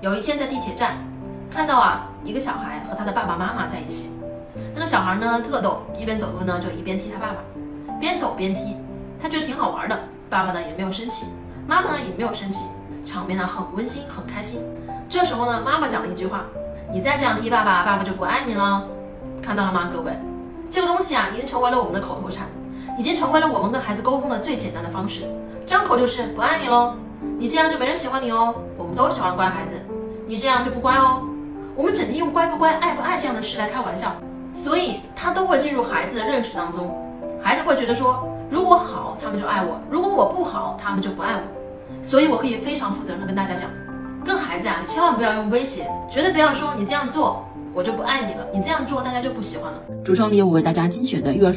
有一天在地铁站，看到啊一个小孩和他的爸爸妈妈在一起。那个小孩呢特逗，一边走路呢就一边踢他爸爸，边走边踢，他觉得挺好玩的。爸爸呢也没有生气，妈妈呢也没有生气，场面呢很温馨很开心。这时候呢妈妈讲了一句话：“你再这样踢爸爸，爸爸就不爱你了。”看到了吗，各位？这个东西啊已经成为了我们的口头禅，已经成为了我们跟孩子沟通的最简单的方式，张口就是不爱你喽。你这样就没人喜欢你哦。都喜欢乖孩子，你这样就不乖哦。我们整天用乖不乖、爱不爱这样的事来开玩笑，所以他都会进入孩子的认识当中。孩子会觉得说，如果好，他们就爱我；如果我不好，他们就不爱我。所以我可以非常负责任的跟大家讲，跟孩子啊，千万不要用威胁，绝对不要说你这样做我就不爱你了，你这样做大家就不喜欢了。橱窗里有我为大家精选的育儿书。